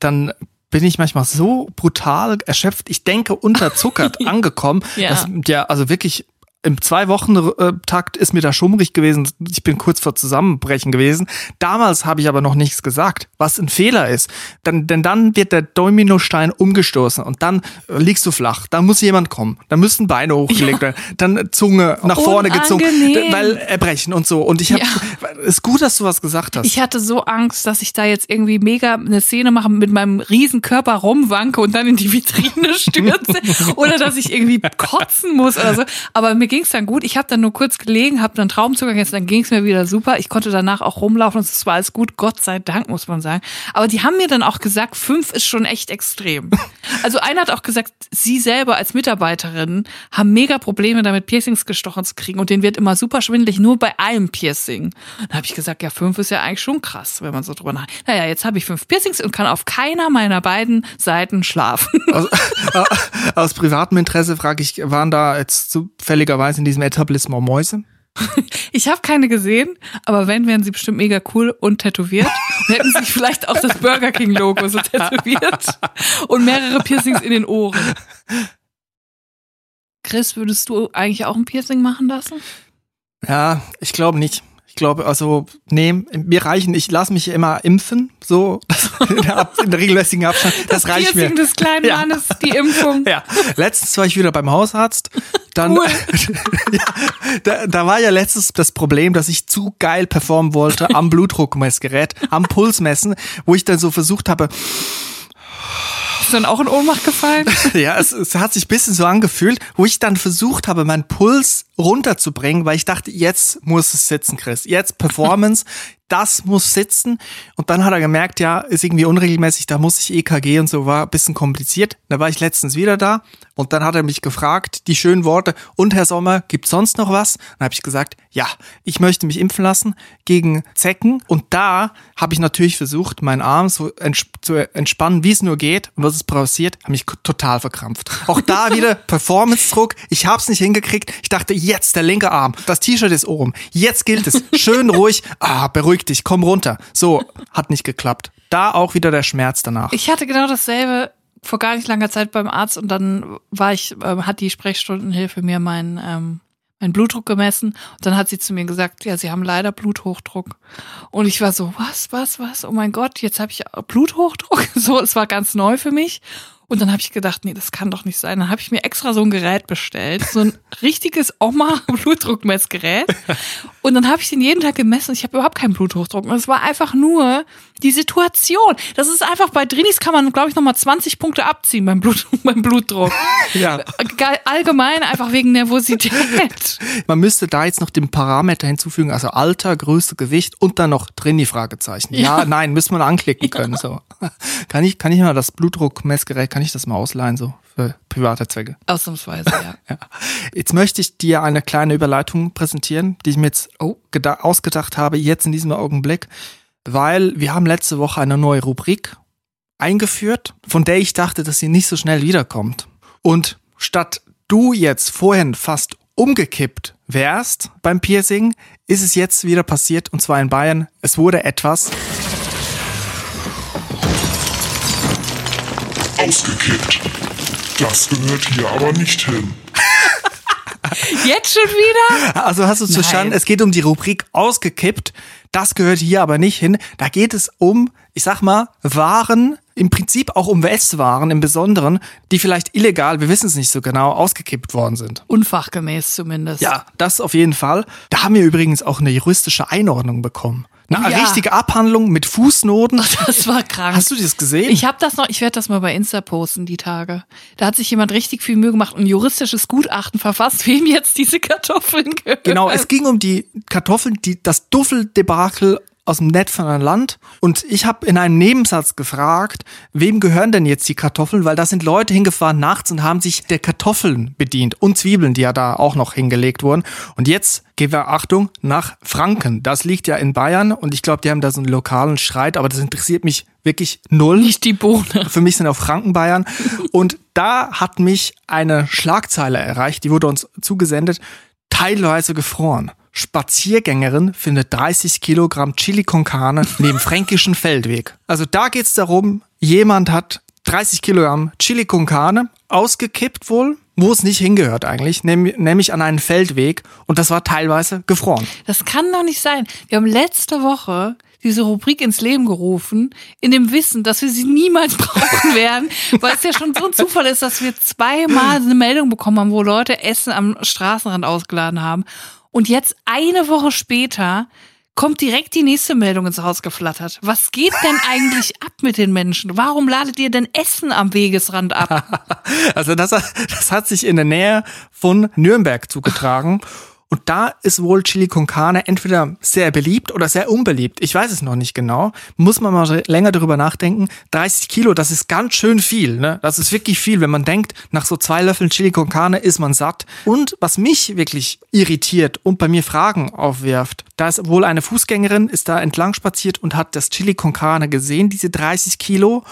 dann bin ich manchmal so brutal erschöpft, ich denke unterzuckert angekommen, ja. dass ja, also wirklich im Zwei-Wochen-Takt ist mir da schummrig gewesen. Ich bin kurz vor Zusammenbrechen gewesen. Damals habe ich aber noch nichts gesagt, was ein Fehler ist. Dann, denn dann wird der Dominostein umgestoßen und dann äh, liegst du flach. Dann muss jemand kommen. Dann müssen Beine hochgelegt werden. Dann Zunge nach vorne gezogen, weil erbrechen und so. Und ich habe, ist gut, dass du was gesagt hast. Ich hatte so Angst, dass ich da jetzt irgendwie mega eine Szene mache, mit meinem riesen Körper rumwanke und dann in die Vitrine stürze oder dass ich irgendwie kotzen muss oder so. Aber mir ging's dann gut. Ich habe dann nur kurz gelegen, habe dann Traumzugang jetzt, dann ging's mir wieder super. Ich konnte danach auch rumlaufen und es war alles gut. Gott sei Dank, muss man sagen. Aber die haben mir dann auch gesagt, fünf ist schon echt extrem. Also einer hat auch gesagt, sie selber als Mitarbeiterin haben mega Probleme damit, Piercings gestochen zu kriegen und denen wird immer super schwindelig, nur bei einem Piercing. Dann habe ich gesagt, ja, fünf ist ja eigentlich schon krass, wenn man so drüber nachdenkt. Naja, jetzt habe ich fünf Piercings und kann auf keiner meiner beiden Seiten schlafen. Aus, aus privatem Interesse frage ich, waren da jetzt zufälligerweise in diesem Etablissement Mäuse? Ich habe keine gesehen, aber wenn, wären sie bestimmt mega cool und tätowiert. Und hätten sich vielleicht auch das Burger King Logo so tätowiert und mehrere Piercings in den Ohren. Chris, würdest du eigentlich auch ein Piercing machen lassen? Ja, ich glaube nicht. Ich glaube, also, nee, mir reichen, ich lasse mich immer impfen, so in der, Ab- in der regelmäßigen Abstand. Das, reicht mir. Piercing des kleinen Ja. Mannes, die Impfung. Ja, letztens war ich wieder beim Hausarzt. Dann, Cool. ja, da, da war ja letztens das Problem, dass ich zu geil performen wollte am Blutdruckmessgerät, am Pulsmessen, wo ich dann so versucht habe, Ist dann auch in Ohnmacht gefallen? ja, es, es hat sich ein bisschen so angefühlt, wo ich dann versucht habe, meinen Puls runterzubringen, weil ich dachte, jetzt muss es sitzen, Chris. Jetzt Performance, das muss sitzen. Und dann hat er gemerkt, ja, ist irgendwie unregelmäßig, da muss ich EKG und so, war ein bisschen kompliziert. Da war ich letztens wieder da und dann hat er mich gefragt, die schönen Worte, und Herr Sommer, gibt's sonst noch was? Dann habe ich gesagt, ja, ich möchte mich impfen lassen gegen Zecken. Und da habe ich natürlich versucht, meinen Arm so ents zu entspannen, wie es nur geht. Und was ist passiert? Habe mich total verkrampft. Auch da wieder Performance-Druck. Ich habe es nicht hingekriegt. Ich dachte, jetzt der linke Arm. Das T-Shirt ist oben. Jetzt gilt es. Schön ruhig. Ah, beruhig dich. Komm runter. So, hat nicht geklappt. Da auch wieder der Schmerz danach. Ich hatte genau dasselbe vor gar nicht langer Zeit beim Arzt und dann war ich, ähm, hat die Sprechstundenhilfe mir meinen ähm, meinen Blutdruck gemessen und dann hat sie zu mir gesagt, ja, sie haben leider Bluthochdruck. Und ich war so, was, was, was? Oh mein Gott, jetzt habe ich Bluthochdruck. So, es war ganz neu für mich. Und dann habe ich gedacht, nee, das kann doch nicht sein. Dann habe ich mir extra so ein Gerät bestellt, so ein richtiges Oma-Blutdruckmessgerät. Und dann habe ich den jeden Tag gemessen. Ich habe überhaupt keinen Bluthochdruck. Und es war einfach nur die Situation. Das ist einfach bei Drinis kann man, glaube ich, nochmal 20 Punkte abziehen beim, Blut, beim Blutdruck. Ja. Ge- Allgemein einfach wegen Nervosität. Man müsste da jetzt noch den Parameter hinzufügen, also Alter, Größe, Gewicht und dann noch drin die Fragezeichen. Ja, Ja. nein, müssen wir anklicken können. So. Kann ich, kann ich mal das Blutdruckmessgerät, kann ich das mal ausleihen, so für private Zwecke? Ausnahmsweise, ja. Ja. Jetzt möchte ich dir eine kleine Überleitung präsentieren, die ich mir jetzt oh, geda- ausgedacht habe, jetzt in diesem Augenblick, weil wir haben letzte Woche eine neue Rubrik eingeführt, von der ich dachte, dass sie nicht so schnell wiederkommt. Und statt du jetzt vorhin fast umgekippt wärst beim Piercing, ist es jetzt wieder passiert, und zwar in Bayern. Es wurde etwas Ausgekippt. Das gehört hier aber nicht hin. Jetzt schon wieder? Also hast du es verstanden? Es geht um die Rubrik ausgekippt. Das gehört hier aber nicht hin. Da geht es um, ich sag mal, Waren, im Prinzip auch um Westwaren im Besonderen, die vielleicht illegal, wir wissen es nicht so genau, ausgekippt worden sind. Unfachgemäß zumindest. Ja, das auf jeden Fall. Da haben wir übrigens auch eine juristische Einordnung bekommen. Eine Ja. richtige Abhandlung mit Fußnoten. Das war krank. Hast du das gesehen? Ich habe das noch, ich werde das mal bei Insta posten, die Tage. Da hat sich jemand richtig viel Mühe gemacht und ein juristisches Gutachten verfasst, wem jetzt diese Kartoffeln gehören. Genau, es ging um die Kartoffeln, die das Duffeldebakel aus dem Netz von einem Land. Und ich habe in einem Nebensatz gefragt, wem gehören denn jetzt die Kartoffeln? Weil da sind Leute hingefahren nachts und haben sich der Kartoffeln bedient und Zwiebeln, die ja da auch noch hingelegt wurden. Und jetzt gehen wir, Achtung, nach Franken. Das liegt ja in Bayern und ich glaube, die haben da so einen lokalen Streit, aber das interessiert mich wirklich null. Nicht die Bohne. Für mich sind auch Franken Bayern. Und da hat mich eine Schlagzeile erreicht, die wurde uns zugesendet, teilweise gefroren. Spaziergängerin findet 30 Kilogramm Chili con Carne neben fränkischen Feldweg. Also da geht's darum, jemand hat 30 Kilogramm Chili con Carne ausgekippt wohl, wo es nicht hingehört eigentlich, nämlich an einen Feldweg und das war teilweise gefroren. Das kann doch nicht sein. Wir haben letzte Woche diese Rubrik ins Leben gerufen, in dem Wissen, dass wir sie niemals brauchen werden, weil es ja schon so ein Zufall ist, dass wir zweimal eine Meldung bekommen haben, wo Leute Essen am Straßenrand ausgeladen haben. Und jetzt eine Woche später kommt direkt die nächste Meldung ins Haus geflattert. Was geht denn eigentlich ab mit den Menschen? Warum ladet ihr denn Essen am Wegesrand ab? Also das, das hat sich in der Nähe von Nürnberg zugetragen. Und da ist wohl Chili con Carne entweder sehr beliebt oder sehr unbeliebt. Ich weiß es noch nicht genau. Muss man mal länger darüber nachdenken. 30 Kilo, das ist ganz schön viel. Ne? Das ist wirklich viel, wenn man denkt, nach so zwei Löffeln Chili con Carne ist man satt. Und was mich wirklich irritiert und bei mir Fragen aufwirft, da ist wohl eine Fußgängerin, ist da entlang spaziert und hat das Chili con Carne gesehen, diese 30 Kilo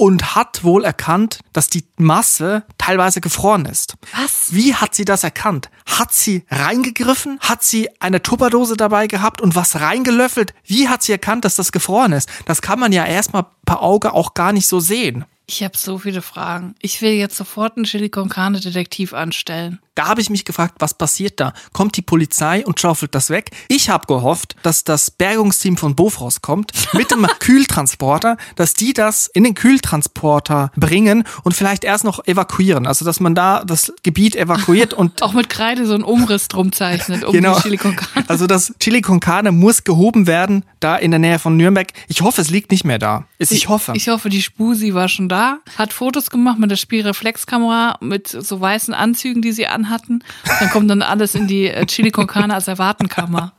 und hat wohl erkannt, dass die Masse teilweise gefroren ist. Was? Wie hat sie das erkannt? Hat sie reingegriffen? Hat sie eine Tupperdose dabei gehabt und was reingelöffelt? Wie hat sie erkannt, dass das gefroren ist? Das kann man ja erstmal per Auge auch gar nicht so sehen. Ich habe so viele Fragen. Ich will jetzt sofort einen Chili con Carne Detektiv anstellen. Da habe ich mich gefragt, was passiert da? Kommt die Polizei und schaufelt das weg? Ich habe gehofft, dass das Bergungsteam von Bofors kommt mit dem Kühltransporter, dass die das in den Kühltransporter bringen und vielleicht erst noch evakuieren. Also dass man da das Gebiet evakuiert und Auch mit Kreide so einen Umriss drum zeichnet, um Genau. die Chili con Carne. Also das Chili con Carne muss gehoben werden, da in der Nähe von Nürnberg. Ich hoffe, es liegt nicht mehr da. Ich, ich hoffe. Ich hoffe, die Spusi war schon da, hat Fotos gemacht mit der Spielreflexkamera, mit so weißen Anzügen, die sie anhatten. Dann kommt dann alles in die äh, Chili con Carne Asservatenkammer.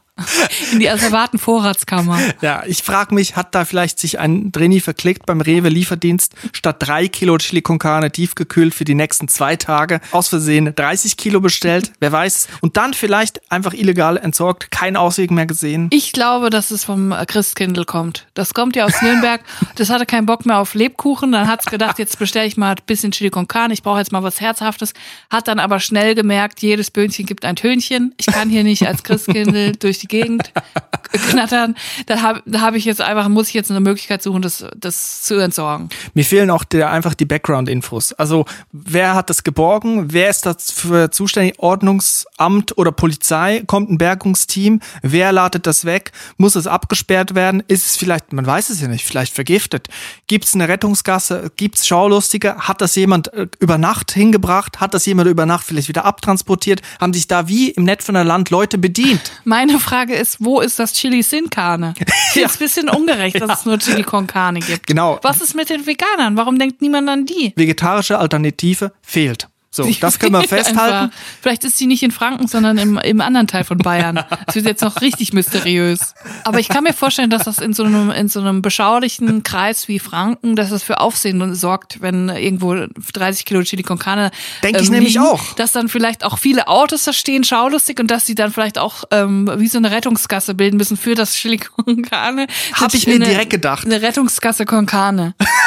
In die Asservaten-Vorratskammer. Ja, ich frage mich, hat da vielleicht sich ein Trainee verklickt beim Rewe-Lieferdienst statt drei Kilo Chili con Carne tiefgekühlt für die nächsten zwei Tage aus Versehen 30 Kilo bestellt, wer weiß. Und dann vielleicht einfach illegal entsorgt, keinen Ausweg mehr gesehen. Ich glaube, dass es vom Christkindl kommt. Das kommt ja aus Nürnberg. Das hatte keinen Bock mehr auf Lebkuchen. Dann hat's gedacht, jetzt bestelle ich mal ein bisschen Chili con Carne. Ich brauche jetzt mal was Herzhaftes. Hat dann aber schnell gemerkt, jedes Böhnchen gibt ein Tönchen. Ich kann hier nicht als Christkindl durch die Gegend knattern. Da habe da hab ich jetzt einfach, muss ich jetzt eine Möglichkeit suchen, das, das zu entsorgen. Mir fehlen auch der, einfach die Background-Infos. Also, wer hat das geborgen? Wer ist dafür zuständig? Ordnungsamt oder Polizei? Kommt ein Bergungsteam? Wer ladet das weg? Muss es abgesperrt werden? Ist es vielleicht, man weiß es ja nicht, vielleicht vergiftet? Gibt es eine Rettungsgasse? Gibt es Schaulustige? Hat das jemand äh, über Nacht hingebracht? Hat das jemand über Nacht vielleicht wieder abtransportiert? Haben sich da wie im Netfener Land Leute bedient? Meine Frage ist, wo ist das Chili Sin Carne? Ich finde es ein bisschen ungerecht, dass es nur Chili con Carne gibt. Genau. Was ist mit den Veganern? Warum denkt niemand an die? Vegetarische Alternative fehlt. So, das können wir festhalten. Vielleicht ist sie nicht in Franken, sondern im, im anderen Teil von Bayern. Das wird jetzt noch richtig mysteriös. Aber ich kann mir vorstellen, dass das in so einem, in so einem beschaulichen Kreis wie Franken, dass das für Aufsehen sorgt, wenn irgendwo 30 Kilo Chili con Carne Denk ich ähm, nämlich liegen, auch. Dass dann vielleicht auch viele Autos da stehen, schaulustig, und dass sie dann vielleicht auch ähm, wie so eine Rettungsgasse bilden müssen für das Chili con Carne. Hab ich mir Eine- direkt gedacht. Eine Rettungsgasse con Carne.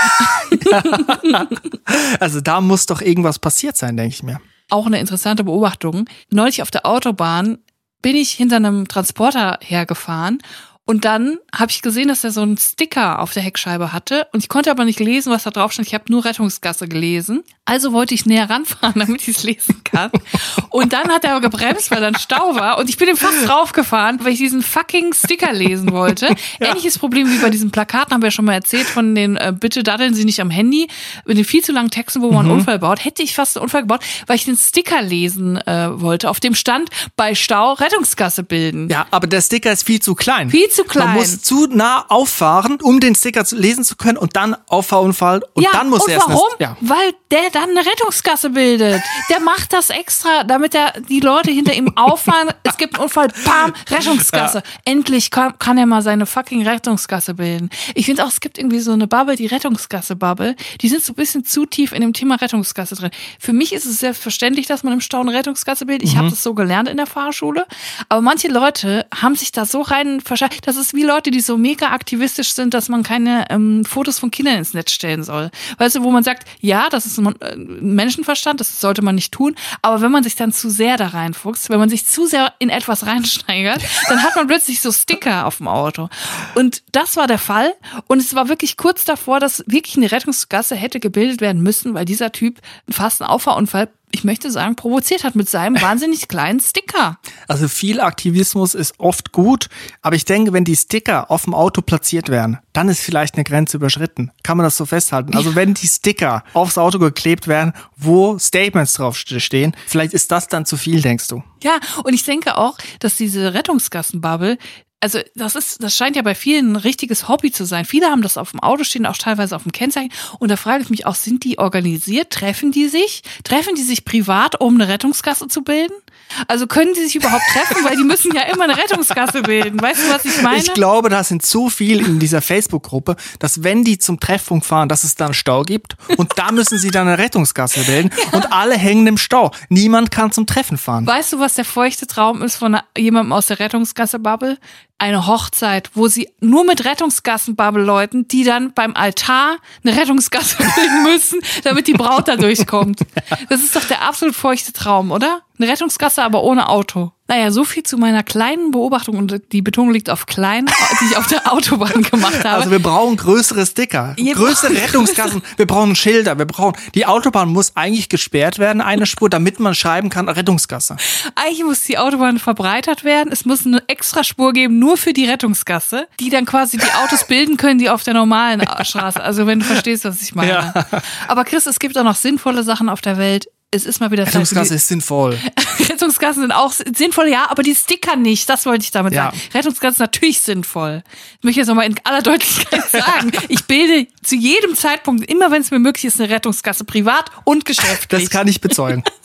Also da muss doch irgendwas passiert sein, denke ich mir. auch eine interessante Beobachtung. Neulich auf der Autobahn bin ich hinter einem Transporter hergefahren und dann habe ich gesehen, dass er so einen Sticker auf der Heckscheibe hatte und ich konnte aber nicht lesen, was da drauf stand. Ich habe nur Rettungsgasse gelesen. Also wollte ich näher ranfahren, damit ich es lesen kann. Und dann hat er aber gebremst, weil dann Stau war und ich bin ihm fast draufgefahren, weil ich diesen fucking Sticker lesen wollte. Ähnliches Problem wie bei diesen Plakaten haben wir ja schon mal erzählt von den äh, bitte daddeln Sie nicht am Handy mit den viel zu langen Texten, wo man einen Unfall baut. Hätte ich fast einen Unfall gebaut, weil ich den Sticker lesen äh, wollte, auf dem stand bei Stau Rettungsgasse bilden. Ja, aber der Sticker ist viel zu klein. Viel zu klein. Man muss zu nah auffahren, um den Sticker zu lesen zu können und dann Auffahrunfall und ja, dann muss und erst warum? Ja. Weil der dann eine Rettungsgasse bildet. Der macht das extra, damit er die Leute hinter ihm auffahren. Es gibt einen Unfall, bam, Rettungsgasse. Endlich kann, kann er mal seine fucking Rettungsgasse bilden. Ich finde auch, es gibt irgendwie so eine Bubble, die Rettungsgasse-Bubble. Die sind so ein bisschen zu tief in dem Thema Rettungsgasse drin. Für mich ist es selbstverständlich, dass man im Stau eine Rettungsgasse bildet. Ich habe das so gelernt in der Fahrschule. Aber manche Leute haben sich da so rein verschärft. Das ist wie Leute, die so mega aktivistisch sind, dass man keine ähm, Fotos von Kindern ins Netz stellen soll. Weißt du, wo man sagt, ja, das ist ein, äh, Menschenverstand, das sollte man nicht tun. Aber wenn man sich dann zu sehr da reinfuchst, wenn man sich zu sehr in etwas reinsteigert, dann hat man plötzlich so Sticker auf dem Auto. Und das war der Fall. Und es war wirklich kurz davor, dass wirklich eine Rettungsgasse hätte gebildet werden müssen, weil dieser Typ fast einen Auffahrunfall ich möchte sagen, provoziert hat mit seinem wahnsinnig kleinen Sticker. Also viel Aktivismus ist oft gut, aber ich denke, wenn die Sticker auf dem Auto platziert werden, dann ist vielleicht eine Grenze überschritten. Kann man das so festhalten? Also wenn die Sticker aufs Auto geklebt werden, wo Statements drauf stehen, vielleicht ist das dann zu viel, denkst du? Ja, und ich denke auch, dass diese Rettungsgassenbubble also das ist, das scheint ja bei vielen ein richtiges Hobby zu sein. Viele haben das auf dem Auto stehen, auch teilweise auf dem Kennzeichen. Und da frage ich mich auch, sind die organisiert? Treffen die sich? Treffen die sich privat, um eine Rettungsgasse zu bilden? Also können die sich überhaupt treffen, weil die müssen ja immer eine Rettungsgasse bilden. Weißt du, was ich meine? Ich glaube, da sind zu viel in dieser Facebook-Gruppe, dass wenn die zum Treffpunkt fahren, dass es dann Stau gibt und da müssen sie dann eine Rettungsgasse bilden ja. und alle hängen im Stau. Niemand kann zum Treffen fahren. Weißt du, was der feuchte Traum ist von jemandem aus der Rettungsgasse-Bubble? Eine Hochzeit, wo sie nur mit Rettungsgassenbubble läuten, die dann beim Altar eine Rettungsgasse bilden müssen, damit die Braut da durchkommt. Das ist doch der absolut feuchte Traum, oder? Eine Rettungsgasse, aber ohne Auto. Naja, so viel zu meiner kleinen Beobachtung und die Betonung liegt auf klein, die ich auf der Autobahn gemacht habe. Also wir brauchen größere Sticker, Ihr größere Rettungsgassen, wir brauchen Schilder, wir brauchen, die Autobahn muss eigentlich gesperrt werden, eine Spur, damit man schreiben kann, Rettungsgasse. Eigentlich muss die Autobahn verbreitert werden, es muss eine extra Spur geben, nur für die Rettungsgasse, die dann quasi die Autos bilden können, die auf der normalen Straße, also wenn du verstehst, was ich meine. Ja. Aber Chris, es gibt auch noch sinnvolle Sachen auf der Welt es ist mal wieder Zeit. Rettungsgasse ist sinnvoll. Rettungsgassen sind auch sinnvoll, ja, aber die Sticker nicht. Das wollte ich damit ja. sagen. Rettungsgassen ist natürlich sinnvoll. Ich möchte jetzt nochmal in aller Deutlichkeit sagen. ich bilde zu jedem Zeitpunkt, immer wenn es mir möglich ist, eine Rettungsgasse, privat und geschäftlich. Das kann ich bezeugen.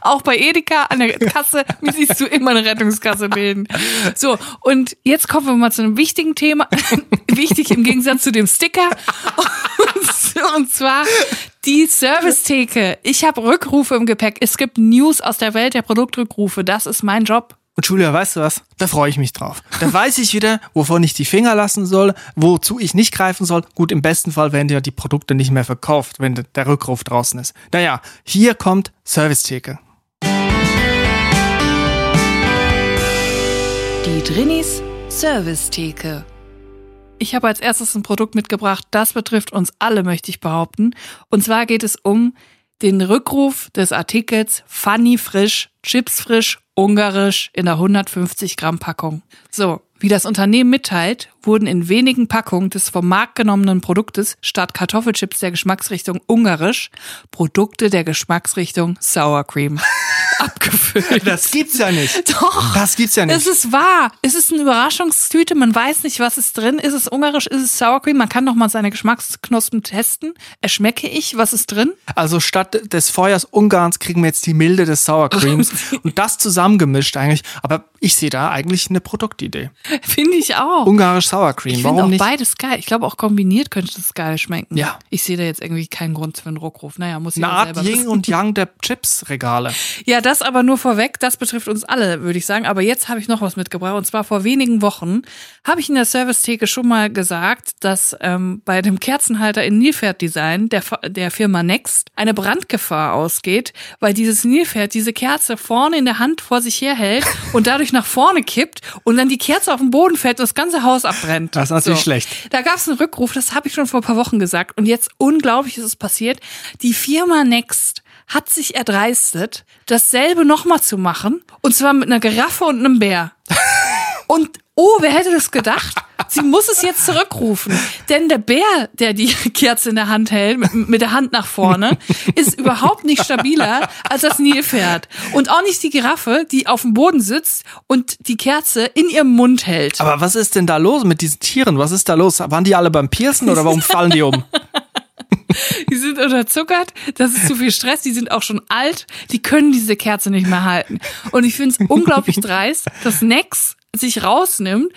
Auch bei Edeka an der Kasse siehst du immer eine Rettungskasse bilden. So, und jetzt kommen wir mal zu einem wichtigen Thema. Wichtig im Gegensatz zu dem Sticker. Und zwar die Servicetheke. Ich habe Rückrufe im Gepäck. Es gibt News aus der Welt der Produktrückrufe. Das ist mein Job. Und Julia, weißt du was? Da freue ich mich drauf. Da weiß ich wieder, wovon ich die Finger lassen soll, wozu ich nicht greifen soll. Gut, im besten Fall werden ja die Produkte nicht mehr verkauft, wenn der Rückruf draußen ist. Naja, hier kommt Servicetheke. Die Drinis Servicetheke. Ich habe als erstes ein Produkt mitgebracht, das betrifft uns alle, möchte ich behaupten. Und zwar geht es um den Rückruf des Artikels Funny Frisch, Chips Frisch, Ungarisch in der 150 Gramm Packung. So, wie das Unternehmen mitteilt, wurden in wenigen Packungen des vom Markt genommenen Produktes statt Kartoffelchips der Geschmacksrichtung Ungarisch Produkte der Geschmacksrichtung Sour Cream abgefüllt. Das gibt's ja nicht. Doch. Das gibt's ja nicht. Es ist wahr. Es ist eine Überraschungstüte. Man weiß nicht, was ist drin. Ist es ungarisch? Ist es Sour Cream? Man kann noch mal seine Geschmacksknospen testen. Erschmecke ich? Was ist drin? Also statt des Feuers Ungarns kriegen wir jetzt die Milde des Sour Creams. und das zusammengemischt eigentlich. Aber ich sehe da eigentlich eine Produktidee. Finde ich auch. Ungarisch Sour Cream. Ich Warum auch nicht? beides geil. Ich glaube auch kombiniert könnte das geil schmecken. Ja. Ich sehe da jetzt irgendwie keinen Grund für einen Ruckruf. Naja, muss ich Eine Art Yin und Yang der Chips-Regale. Ja, das aber nur vorweg. Das betrifft uns alle, würde ich sagen. Aber jetzt habe ich noch was mitgebracht. Und zwar vor wenigen Wochen habe ich in der Servicetheke schon mal gesagt, dass ähm, bei dem Kerzenhalter in Nilpferd-Design der, der Firma Next eine Brandgefahr ausgeht, weil dieses Nilpferd diese Kerze vorne in der Hand vor sich herhält und dadurch nach vorne kippt und dann die Kerze auf den Boden fällt und das ganze Haus abbrennt. Das ist natürlich so. schlecht. Da gab es einen Rückruf, das habe ich schon vor ein paar Wochen gesagt. Und jetzt unglaublich ist es passiert. Die Firma Next hat sich erdreistet, dasselbe nochmal zu machen. Und zwar mit einer Giraffe und einem Bär. Und oh, wer hätte das gedacht? Sie muss es jetzt zurückrufen. Denn der Bär, der die Kerze in der Hand hält, mit, mit der Hand nach vorne, ist überhaupt nicht stabiler als das Nilpferd. Und auch nicht die Giraffe, die auf dem Boden sitzt und die Kerze in ihrem Mund hält. Aber was ist denn da los mit diesen Tieren? Was ist da los? Waren die alle beim Piercen oder warum fallen die um? Die sind unterzuckert, das ist zu viel Stress, die sind auch schon alt, die können diese Kerze nicht mehr halten. Und ich finde es unglaublich dreist, dass Nex sich rausnimmt,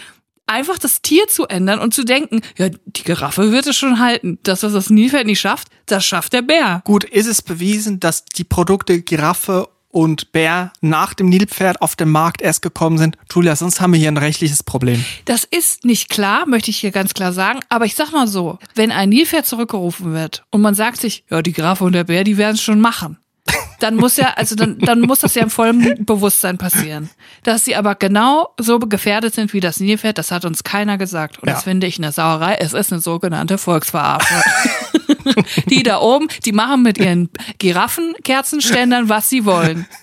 einfach das Tier zu ändern und zu denken, ja, die Giraffe wird es schon halten. Das, was das Nilpferd nicht schafft, das schafft der Bär. Gut, ist es bewiesen, dass die Produkte Giraffe und Bär nach dem Nilpferd auf den Markt erst gekommen sind. Julia, sonst haben wir hier ein rechtliches Problem. Das ist nicht klar, möchte ich hier ganz klar sagen. Aber ich sag mal so, wenn ein Nilpferd zurückgerufen wird und man sagt sich, ja, die Giraffe und der Bär, die werden es schon machen. Dann muss ja, also dann, dann muss das ja im vollen Bewusstsein passieren. Dass sie aber genau so gefährdet sind wie das Nilpferd, das hat uns keiner gesagt. Und ja. das finde ich eine Sauerei. Es ist eine sogenannte Volksverarschung. Die da oben, die machen mit ihren Giraffenkerzenständern, was sie wollen.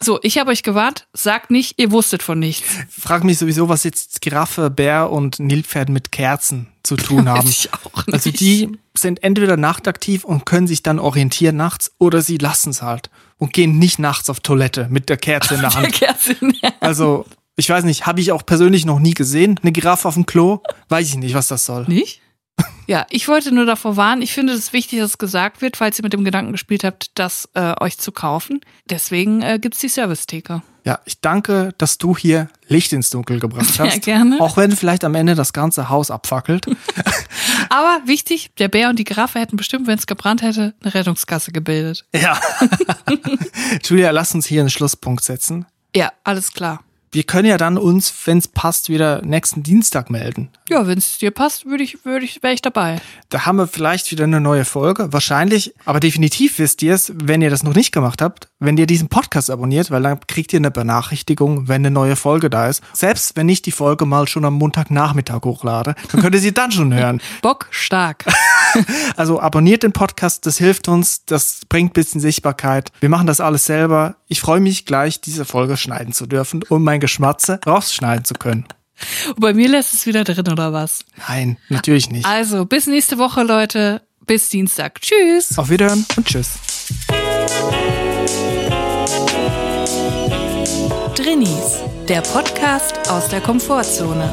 So, ich habe euch gewarnt, sagt nicht, ihr wusstet von nichts. Frag mich sowieso, was jetzt Giraffe, Bär und Nilpferd mit Kerzen zu tun haben. Weiß ich auch nicht. Also die sind entweder nachtaktiv und können sich dann orientieren nachts oder sie lassen es halt und gehen nicht nachts auf Toilette mit der Kerze in der Der Hand. Kerze in der Hand. Also, ich weiß nicht, habe ich auch persönlich noch nie gesehen. Eine Giraffe auf dem Klo, weiß ich nicht, was das soll. Nicht? Ja, ich wollte nur davor warnen. Ich finde es wichtig, dass es gesagt wird, falls ihr mit dem Gedanken gespielt habt, das äh, euch zu kaufen. Deswegen äh, gibt's die Servicetheke. Ja, ich danke, dass du hier Licht ins Dunkel gebracht Ja, hast. gerne. Auch wenn vielleicht am Ende das ganze Haus abfackelt. Aber wichtig, der Bär und die Giraffe hätten bestimmt, wenn es gebrannt hätte, eine Rettungskasse gebildet. ja. Julia, lass uns hier einen Schlusspunkt setzen. Ja, alles klar. Wir können ja dann uns, wenn es passt, wieder nächsten Dienstag melden. Ja, wenn es dir passt, würde ich, würde ich, wäre ich dabei. Da haben wir vielleicht wieder eine neue Folge. Wahrscheinlich, aber definitiv wisst ihr es, wenn ihr das noch nicht gemacht habt, wenn ihr diesen Podcast abonniert, weil dann kriegt ihr eine Benachrichtigung, wenn eine neue Folge da ist. Selbst wenn ich die Folge mal schon am Montagnachmittag hochlade, dann könnt ihr sie dann schon hören. Bock stark. Also abonniert den Podcast, das hilft uns, das bringt ein bisschen Sichtbarkeit. Wir machen das alles selber. Ich freue mich gleich, diese Folge schneiden zu dürfen, um mein Geschmatze rausschneiden zu können. Und bei mir lässt es wieder drin, oder was? Nein, natürlich nicht. Also, bis nächste Woche, Leute. Bis Dienstag. Tschüss. Auf Wiederhören und tschüss. Drinnies, der Podcast aus der Komfortzone.